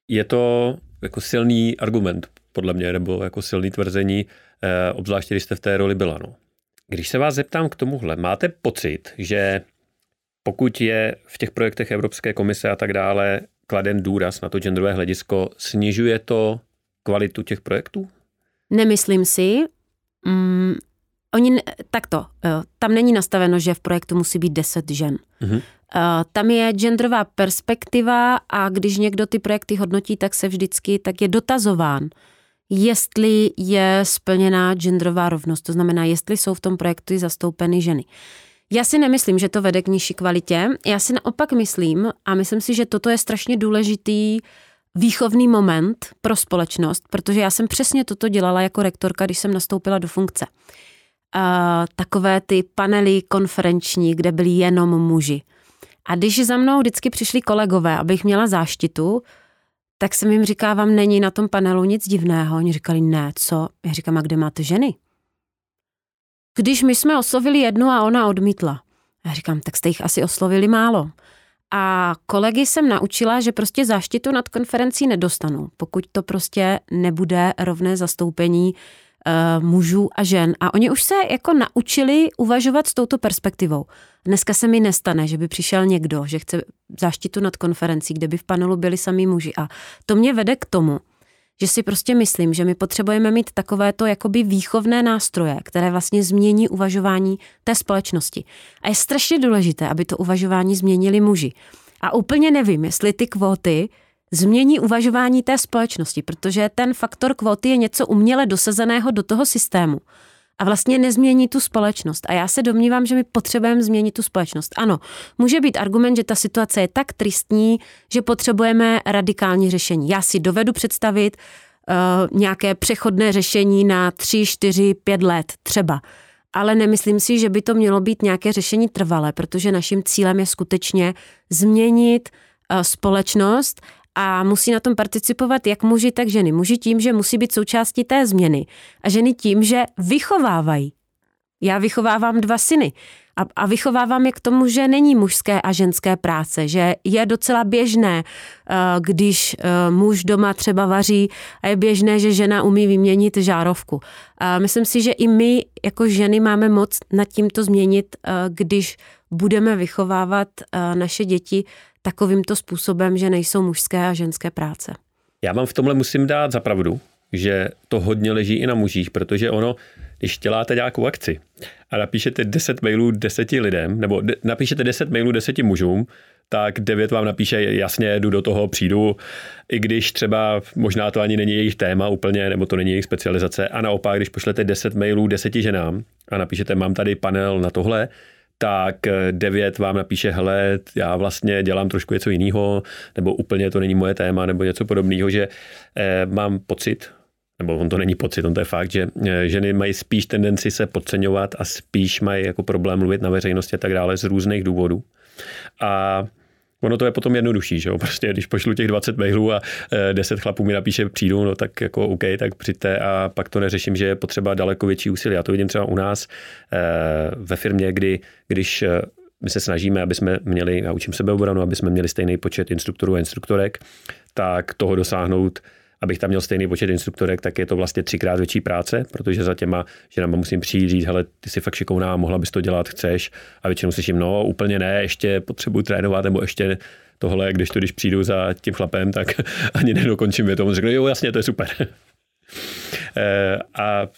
je to jako silný argument, podle mě, nebo jako silný tvrzení, eh, obzvláště když jste v té roli byla. No. Když se vás zeptám k tomuhle, máte pocit, že pokud je v těch projektech Evropské komise a tak dále kladen důraz na to genderové hledisko, snižuje to kvalitu těch projektů? Nemyslím si. Mm, oni, takto, tam není nastaveno, že v projektu musí být 10 žen. Mm-hmm. Tam je genderová perspektiva a když někdo ty projekty hodnotí, tak se vždycky, tak je dotazován jestli je splněná genderová rovnost, to znamená, jestli jsou v tom projektu zastoupeny ženy. Já si nemyslím, že to vede k nižší kvalitě. Já si naopak myslím, a myslím si, že toto je strašně důležitý výchovný moment pro společnost, protože já jsem přesně toto dělala jako rektorka, když jsem nastoupila do funkce. Takové ty panely konferenční, kde byli jenom muži. A když za mnou vždycky přišli kolegové, abych měla záštitu, tak jsem jim říká, vám není na tom panelu nic divného. Oni říkali, ne, co? Já říkám, a kde máte ženy? Když my jsme oslovili jednu a ona odmítla. Já říkám, tak jste jich asi oslovili málo. A kolegy jsem naučila, že prostě záštitu nad konferencí nedostanu, pokud to prostě nebude rovné zastoupení mužů a žen. A oni už se jako naučili uvažovat s touto perspektivou. Dneska se mi nestane, že by přišel někdo, že chce záštitu nad konferencí, kde by v panelu byli sami muži. A to mě vede k tomu, že si prostě myslím, že my potřebujeme mít takovéto jakoby výchovné nástroje, které vlastně změní uvažování té společnosti. A je strašně důležité, aby to uvažování změnili muži. A úplně nevím, jestli ty kvóty změní uvažování té společnosti, protože ten faktor kvóty je něco uměle dosazeného do toho systému a vlastně nezmění tu společnost. A já se domnívám, že my potřebujeme změnit tu společnost. Ano, může být argument, že ta situace je tak tristní, že potřebujeme radikální řešení. Já si dovedu představit uh, nějaké přechodné řešení na 3, 4, 5 let třeba. Ale nemyslím si, že by to mělo být nějaké řešení trvalé, protože naším cílem je skutečně změnit uh, společnost a musí na tom participovat jak muži, tak ženy. Muži tím, že musí být součástí té změny a ženy tím, že vychovávají. Já vychovávám dva syny a, a vychovávám je k tomu, že není mužské a ženské práce, že je docela běžné, eh, když eh, muž doma třeba vaří a je běžné, že žena umí vyměnit žárovku. A myslím si, že i my jako ženy máme moc nad tímto změnit, eh, když budeme vychovávat naše děti takovýmto způsobem, že nejsou mužské a ženské práce. Já vám v tomhle musím dát za pravdu, že to hodně leží i na mužích, protože ono, když děláte nějakou akci a napíšete 10 mailů deseti lidem, nebo de, napíšete 10 mailů deseti mužům, tak devět vám napíše jasně, jdu do toho, přijdu, i když třeba možná to ani není jejich téma úplně, nebo to není jejich specializace. A naopak, když pošlete 10 mailů deseti ženám a napíšete, mám tady panel na tohle, tak eh, devět vám napíše, hele, já vlastně dělám trošku něco jiného, nebo úplně to není moje téma, nebo něco podobného, že eh, mám pocit, nebo on to není pocit, on to je fakt, že eh, ženy mají spíš tendenci se podceňovat a spíš mají jako problém mluvit na veřejnosti a tak dále z různých důvodů. A Ono to je potom jednodušší, že jo? Prostě když pošlu těch 20 mailů a 10 chlapů mi napíše přijdu, no tak jako OK, tak přijďte a pak to neřeším, že je potřeba daleko větší úsilí. Já to vidím třeba u nás ve firmě, kdy když my se snažíme, aby jsme měli, já učím sebeobranu, aby jsme měli stejný počet instruktorů a instruktorek, tak toho dosáhnout abych tam měl stejný počet instruktorek, tak je to vlastně třikrát větší práce, protože za těma ženama musím přijít říct, hele, ty jsi fakt šikovná, mohla bys to dělat, chceš. A většinou slyším, no úplně ne, ještě potřebuji trénovat, nebo ještě tohle, když to, když přijdu za tím chlapem, tak ani nedokončím větou, řeknu, jo, jasně, to je super. Eh, a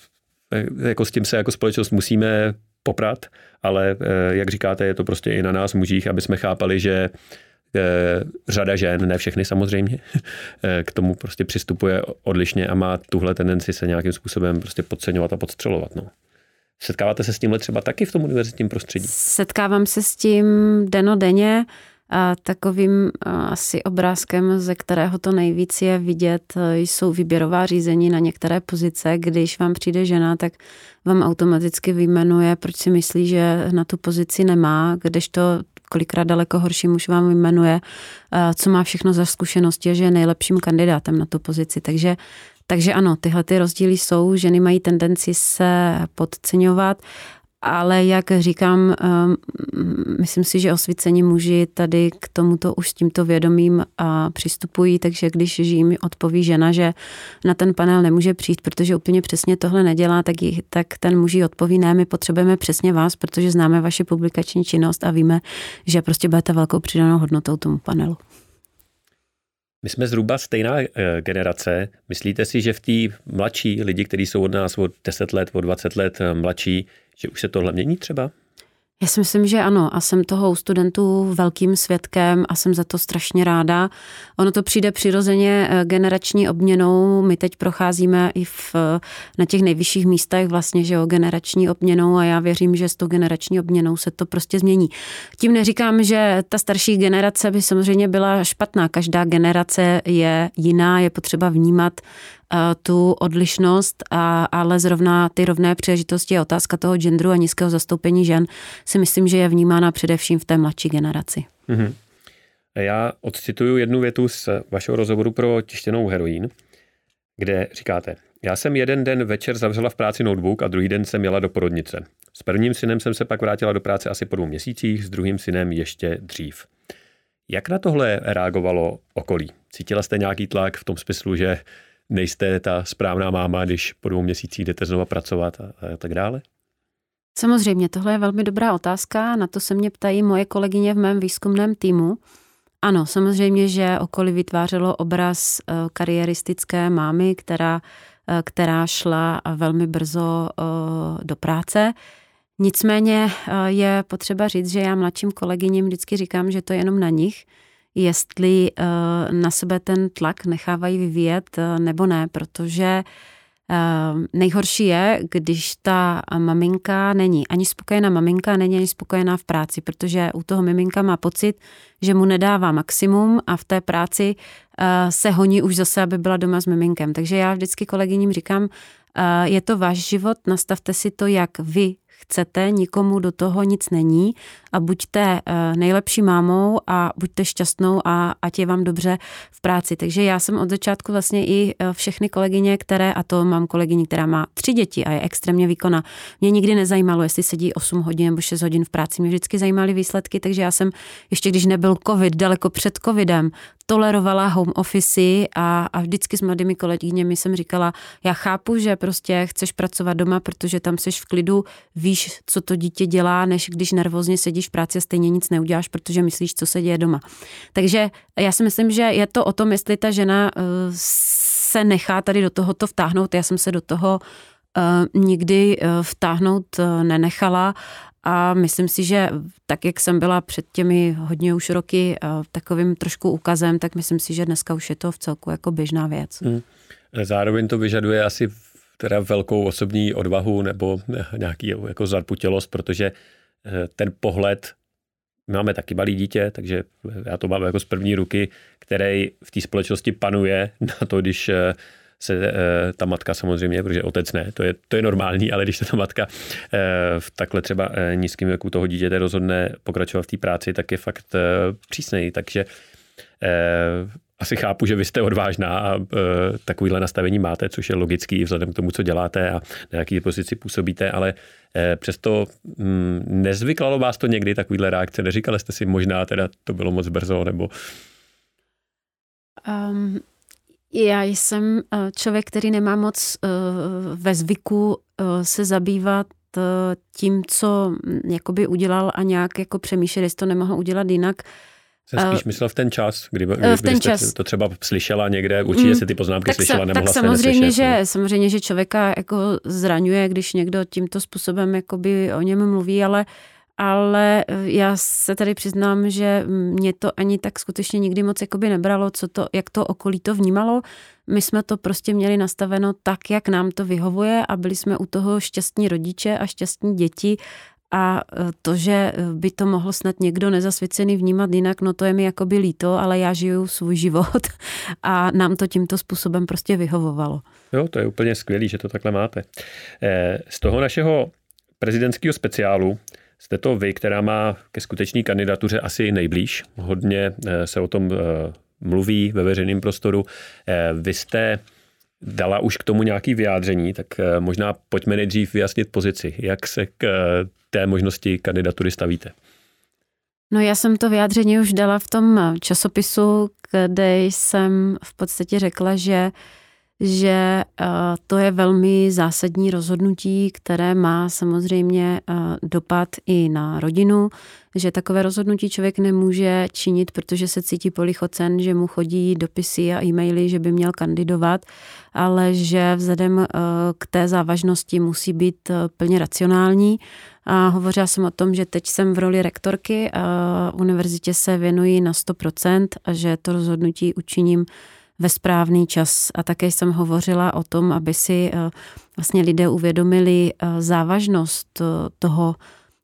eh, jako s tím se jako společnost musíme poprat, ale eh, jak říkáte, je to prostě i na nás mužích, aby jsme chápali, že řada žen, ne všechny samozřejmě, eh, k tomu prostě přistupuje odlišně a má tuhle tendenci se nějakým způsobem prostě podceňovat a podstřelovat. No. Setkáváte se s tímhle třeba taky v tom univerzitním prostředí? Setkávám se s tím denodenně. A takovým asi obrázkem, ze kterého to nejvíc je vidět, jsou výběrová řízení na některé pozice. Když vám přijde žena, tak vám automaticky vyjmenuje, proč si myslí, že na tu pozici nemá, kdežto kolikrát daleko horší muž vám vyjmenuje, co má všechno za zkušenosti a že je nejlepším kandidátem na tu pozici. Takže takže ano, tyhle ty rozdíly jsou, ženy mají tendenci se podceňovat ale jak říkám, ehm, myslím si, že osvícení muži tady k tomuto už s tímto vědomím přistupují, takže když jim odpoví žena, že na ten panel nemůže přijít, protože úplně přesně tohle nedělá, tak, jí, tak ten muži odpoví, ne, my potřebujeme přesně vás, protože známe vaši publikační činnost a víme, že prostě budete velkou přidanou hodnotou tomu panelu. My jsme zhruba stejná eh, generace. Myslíte si, že v té mladší lidi, kteří jsou od nás od 10 let, od 20 let eh, mladší, že už se tohle mění třeba? Já si myslím, že ano a jsem toho u studentů velkým svědkem a jsem za to strašně ráda. Ono to přijde přirozeně eh, generační obměnou. My teď procházíme i v, na těch nejvyšších místech vlastně, že jo, generační obměnou a já věřím, že s tou generační obměnou se to prostě změní. Tím neříkám, že ta starší generace by samozřejmě byla špatná. Každá generace je jiná, je potřeba vnímat tu odlišnost, a, ale zrovna ty rovné příležitosti a otázka toho genderu a nízkého zastoupení žen si myslím, že je vnímána především v té mladší generaci. Mm-hmm. Já odcituju jednu větu z vašeho rozhovoru pro tištěnou heroín, kde říkáte, já jsem jeden den večer zavřela v práci notebook a druhý den jsem jela do porodnice. S prvním synem jsem se pak vrátila do práce asi po dvou měsících, s druhým synem ještě dřív. Jak na tohle reagovalo okolí? Cítila jste nějaký tlak v tom smyslu, že nejste ta správná máma, když po dvou měsících jdete znova pracovat a, a tak dále? Samozřejmě, tohle je velmi dobrá otázka. Na to se mě ptají moje kolegyně v mém výzkumném týmu. Ano, samozřejmě, že okolí vytvářelo obraz eh, kariéristické mámy, která, eh, která šla velmi brzo eh, do práce. Nicméně je potřeba říct, že já mladším kolegyním vždycky říkám, že to je jenom na nich, jestli na sebe ten tlak nechávají vyvíjet nebo ne, protože nejhorší je, když ta maminka není ani spokojená maminka, není ani spokojená v práci, protože u toho miminka má pocit, že mu nedává maximum a v té práci se honí už zase, aby byla doma s miminkem. Takže já vždycky kolegyním říkám, je to váš život, nastavte si to, jak vy chcete, nikomu do toho nic není a buďte eh, nejlepší mámou a buďte šťastnou a ať je vám dobře v práci. Takže já jsem od začátku vlastně i eh, všechny kolegyně, které, a to mám kolegyni, která má tři děti a je extrémně výkona, mě nikdy nezajímalo, jestli sedí 8 hodin nebo 6 hodin v práci. Mě vždycky zajímaly výsledky, takže já jsem ještě když nebyl covid, daleko před covidem, tolerovala home office a, a vždycky s mladými kolegyněmi jsem říkala, já chápu, že prostě chceš pracovat doma, protože tam seš v klidu, víš, co to dítě dělá, než když nervózně sedíš v práci a stejně nic neuděláš, protože myslíš, co se děje doma. Takže já si myslím, že je to o tom, jestli ta žena uh, se nechá tady do tohoto vtáhnout. Já jsem se do toho uh, nikdy uh, vtáhnout nenechala a myslím si, že tak, jak jsem byla před těmi hodně už roky takovým trošku ukazem, tak myslím si, že dneska už je to v celku jako běžná věc. Hmm. Zároveň to vyžaduje asi teda velkou osobní odvahu nebo nějaký jako zarputělost, protože eh, ten pohled, my máme taky malý dítě, takže já to mám jako z první ruky, který v té společnosti panuje na to, když eh, se ta matka samozřejmě, protože otec ne, to je, to je normální, ale když se ta matka v takhle třeba nízkém věku toho dítěte rozhodne pokračovat v té práci, tak je fakt přísnej. Takže asi chápu, že vy jste odvážná a e, takovýhle nastavení máte, což je logický vzhledem k tomu, co děláte a na jaký pozici působíte, ale e, přesto mm, nezvyklalo vás to někdy takovýhle reakce? Neříkali jste si možná teda to bylo moc brzo, nebo... Um, já jsem e, člověk, který nemá moc uh, ve zvyku uh, se zabývat uh, tím, co jakoby udělal a nějak jako přemýšlet, jestli to nemohl udělat jinak. Uh, jsem spíš myslel v ten čas, kdy, kdy v ten čas. to třeba slyšela někde, určitě mm, si ty poznámky tak slyšela, nemohla tak samozřejmě, že, no. samozřejmě, že člověka jako zraňuje, když někdo tímto způsobem jakoby o něm mluví, ale ale já se tady přiznám, že mě to ani tak skutečně nikdy moc jakoby nebralo, co to, jak to okolí to vnímalo. My jsme to prostě měli nastaveno tak, jak nám to vyhovuje a byli jsme u toho šťastní rodiče a šťastní děti a e, to, že e, by to mohl snad někdo nezasvěcený vnímat jinak, no to je mi jakoby líto, ale já žiju svůj život a nám to tímto způsobem prostě vyhovovalo. Jo, to je úplně skvělý, že to takhle máte. E, z toho našeho prezidentského speciálu jste to vy, která má ke skutečné kandidatuře asi nejblíž. Hodně se o tom mluví ve veřejném prostoru. Vy jste dala už k tomu nějaký vyjádření, tak možná pojďme nejdřív vyjasnit pozici. Jak se k té možnosti kandidatury stavíte? No já jsem to vyjádření už dala v tom časopisu, kde jsem v podstatě řekla, že že eh, to je velmi zásadní rozhodnutí, které má samozřejmě eh, dopad i na rodinu, že takové rozhodnutí člověk nemůže činit, protože se cítí polichocen, že mu chodí dopisy a e-maily, že by měl kandidovat, ale že vzhledem eh, k té závažnosti musí být plně racionální. A hovořila jsem o tom, že teď jsem v roli rektorky a univerzitě se věnuji na 100% a že to rozhodnutí učiním ve správný čas. A také jsem hovořila o tom, aby si eh, vlastně lidé uvědomili eh, závažnost eh, toho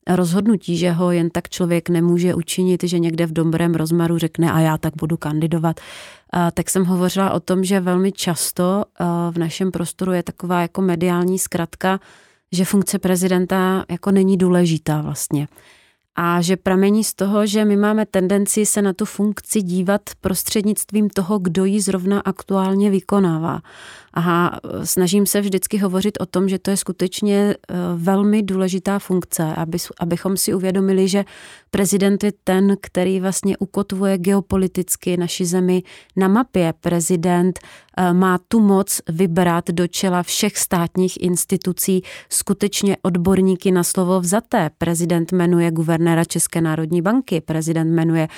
rozhodnutí, že ho jen tak člověk nemůže učinit, že někde v dobrém rozmaru řekne a já tak budu kandidovat. Tak jsem hovořila o tom, že velmi často v našem prostoru je taková jako mediální zkratka, že funkce prezidenta jako není důležitá vlastně a že pramení z toho, že my máme tendenci se na tu funkci dívat prostřednictvím toho, kdo ji zrovna aktuálně vykonává. A snažím se vždycky hovořit o tom, že to je skutečně e, velmi důležitá funkce, aby, abychom si uvědomili, že prezident je ten, který vlastně ukotvuje geopoliticky naši zemi na mapě. Prezident má tu moc vybrat do čela všech státních institucí skutečně odborníky na slovo vzaté. Prezident jmenuje guvernéra České národní banky, prezident jmenuje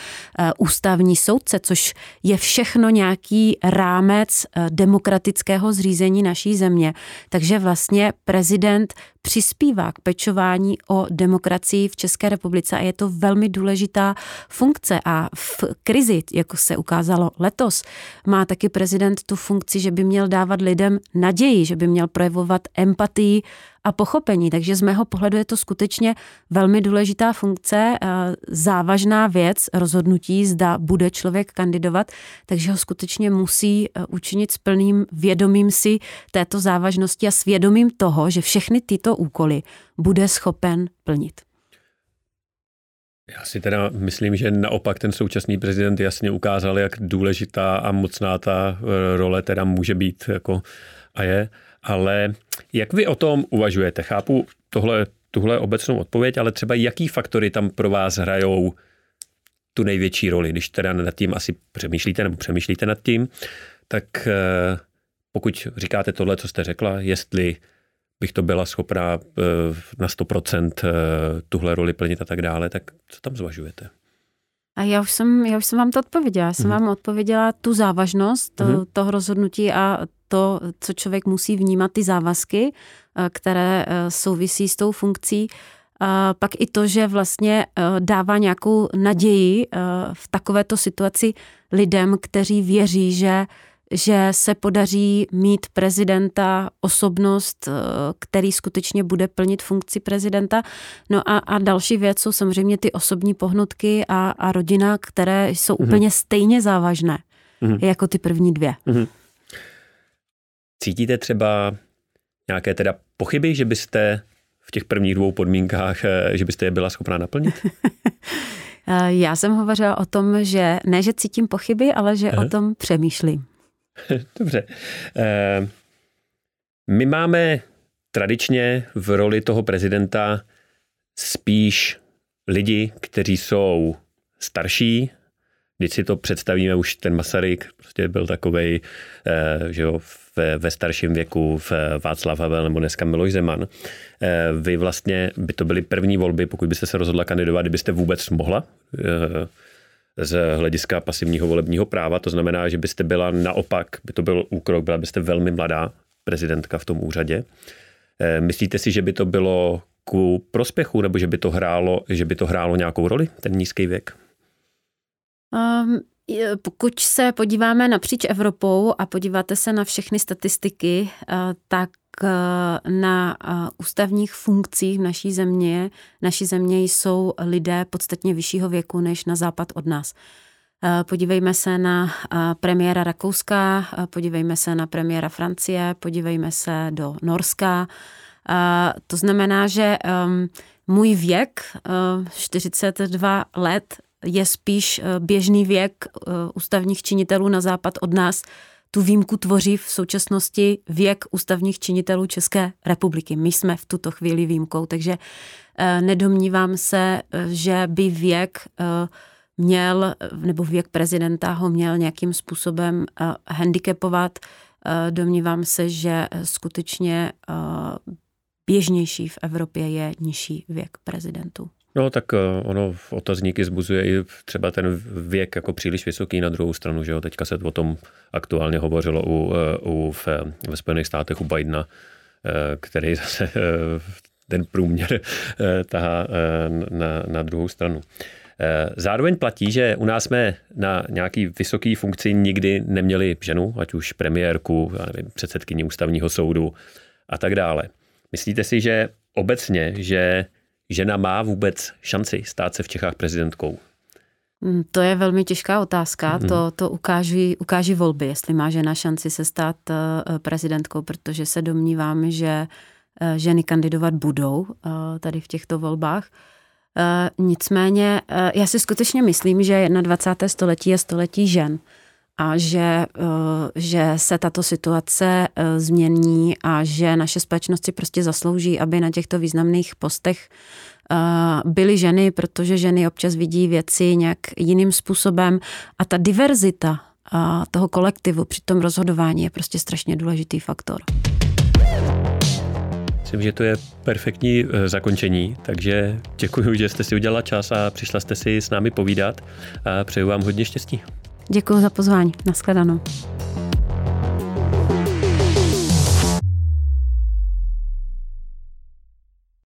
ústavní soudce, což je všechno nějaký rámec demokratického zřízení naší země. Takže vlastně prezident přispívá k pečování o demokracii v České republice a je to velmi důležitá funkce a v krizi, jako se ukázalo letos, má taky prezident tu funkci, že by měl dávat lidem naději, že by měl projevovat empatii a pochopení. Takže z mého pohledu je to skutečně velmi důležitá funkce, závažná věc rozhodnutí, zda bude člověk kandidovat, takže ho skutečně musí e, učinit s plným vědomím si této závažnosti a svědomím toho, že všechny tyto úkoly bude schopen plnit. Já si teda myslím, že naopak ten současný prezident jasně ukázal, jak důležitá a mocná ta e, role teda může být jako a je. Ale jak vy o tom uvažujete? Chápu tohle, tuhle obecnou odpověď, ale třeba jaký faktory tam pro vás hrajou tu největší roli, když teda nad tím asi přemýšlíte nebo přemýšlíte nad tím, tak e, pokud říkáte tohle, co jste řekla, jestli bych to byla schopná eh, na 100% eh, tuhle roli plnit a tak dále, tak co tam zvažujete? A já už jsem, já už jsem vám to odpověděla. Já jsem mm. vám odpověděla tu závažnost mm. toho rozhodnutí a to, co člověk musí vnímat, ty závazky, které souvisí s tou funkcí. A pak i to, že vlastně dává nějakou naději v takovéto situaci lidem, kteří věří, že že se podaří mít prezidenta, osobnost, eh, který skutečně bude plnit funkci prezidenta. No a, a další věc jsou samozřejmě ty osobní pohnutky a, a rodina, které jsou mm-hmm. úplně stejně závažné mm-hmm. jako ty první dvě. Mm-hmm. Cítíte třeba nějaké teda pochyby, že byste v těch prvních dvou podmínkách, eh, že byste je byla schopná naplnit? Eh, já jsem hovořila o tom, že ne, že cítím pochyby, ale že Aha. o tom přemýšlím. Dobře. Eh, my máme tradičně v roli toho prezidenta spíš lidi, kteří jsou starší, když si to představíme, už ten Masaryk prostě byl takovej, eh, že jo, ve, ve starším věku v Václav Havel nebo dneska Miloš Zeman. Eh, vy vlastně by to byly první volby, pokud byste se rozhodla kandidovat, kdybyste vůbec mohla z hlediska pasivního volebního práva. To znamená, že byste byla naopak, by to byl úkrok, byla byste velmi mladá prezidentka v tom úřadě. Eh, myslíte si, že by to bylo ku prospěchu, nebo že by to hrálo, že by to hrálo nějakou roli, ten nízký věk? Um, pokud se podíváme napříč Evropou a podíváte se na všechny statistiky, eh, tak na ústavních funkcích v naší země, naší země jsou lidé podstatně vyššího věku než na západ od nás. Eh, podívejme se na premiéra Rakouska, podívejme se na premiéra Francie, podívejme se do Norska. To znamená, že ehm, můj věk, 42 let, je spíš eh, běžný věk eh, ústavních činitelů na západ od nás. Tu výjimku tvoří v současnosti věk ústavních činitelů České republiky. My jsme v tuto chvíli výjimkou, takže eh, nedomnívám se, že by věk měl, nebo věk prezidenta ho měl nějakým způsobem handicapovat. Domnívám se, že skutečně běžnější v Evropě je nižší věk prezidentů. No tak eh, ono v otazníky zbuzuje i třeba ten věk jako příliš vysoký na druhou stranu, že jo, teďka se o tom aktuálně hovořilo u, eh, u v, ve Spojených státech u Bidena, eh, který zase ten průměr tahá na, na druhou stranu. Zároveň platí, že u nás jsme na nějaký vysoký funkci nikdy neměli ženu, ať už premiérku, já nevím, předsedkyni ústavního soudu a tak dále. Myslíte si, že obecně, že žena má vůbec šanci stát se v Čechách prezidentkou? Hmm, to je velmi těžká otázka. Hmm. To, to ukáží, ukáží volby, jestli má žena šanci se stát eh, prezidentkou, protože se domnívám, že eh, ženy kandidovat budou eh, tady v těchto volbách. Nicméně já si skutečně myslím, že 21. století je století žen a že, eh, že se tato situace eh, změní a že naše společnost si prostě zaslouží, aby na těchto významných postech eh, byly ženy, protože ženy občas vidí věci nějak jiným způsobem a ta diverzita toho kolektivu při tom rozhodování je prostě strašně důležitý faktor. Myslím, že to je perfektní zakončení, takže děkuji, že jste si udělala čas a přišla jste si s námi povídat a přeju vám hodně štěstí. Děkuji za pozvání. Naschledanou.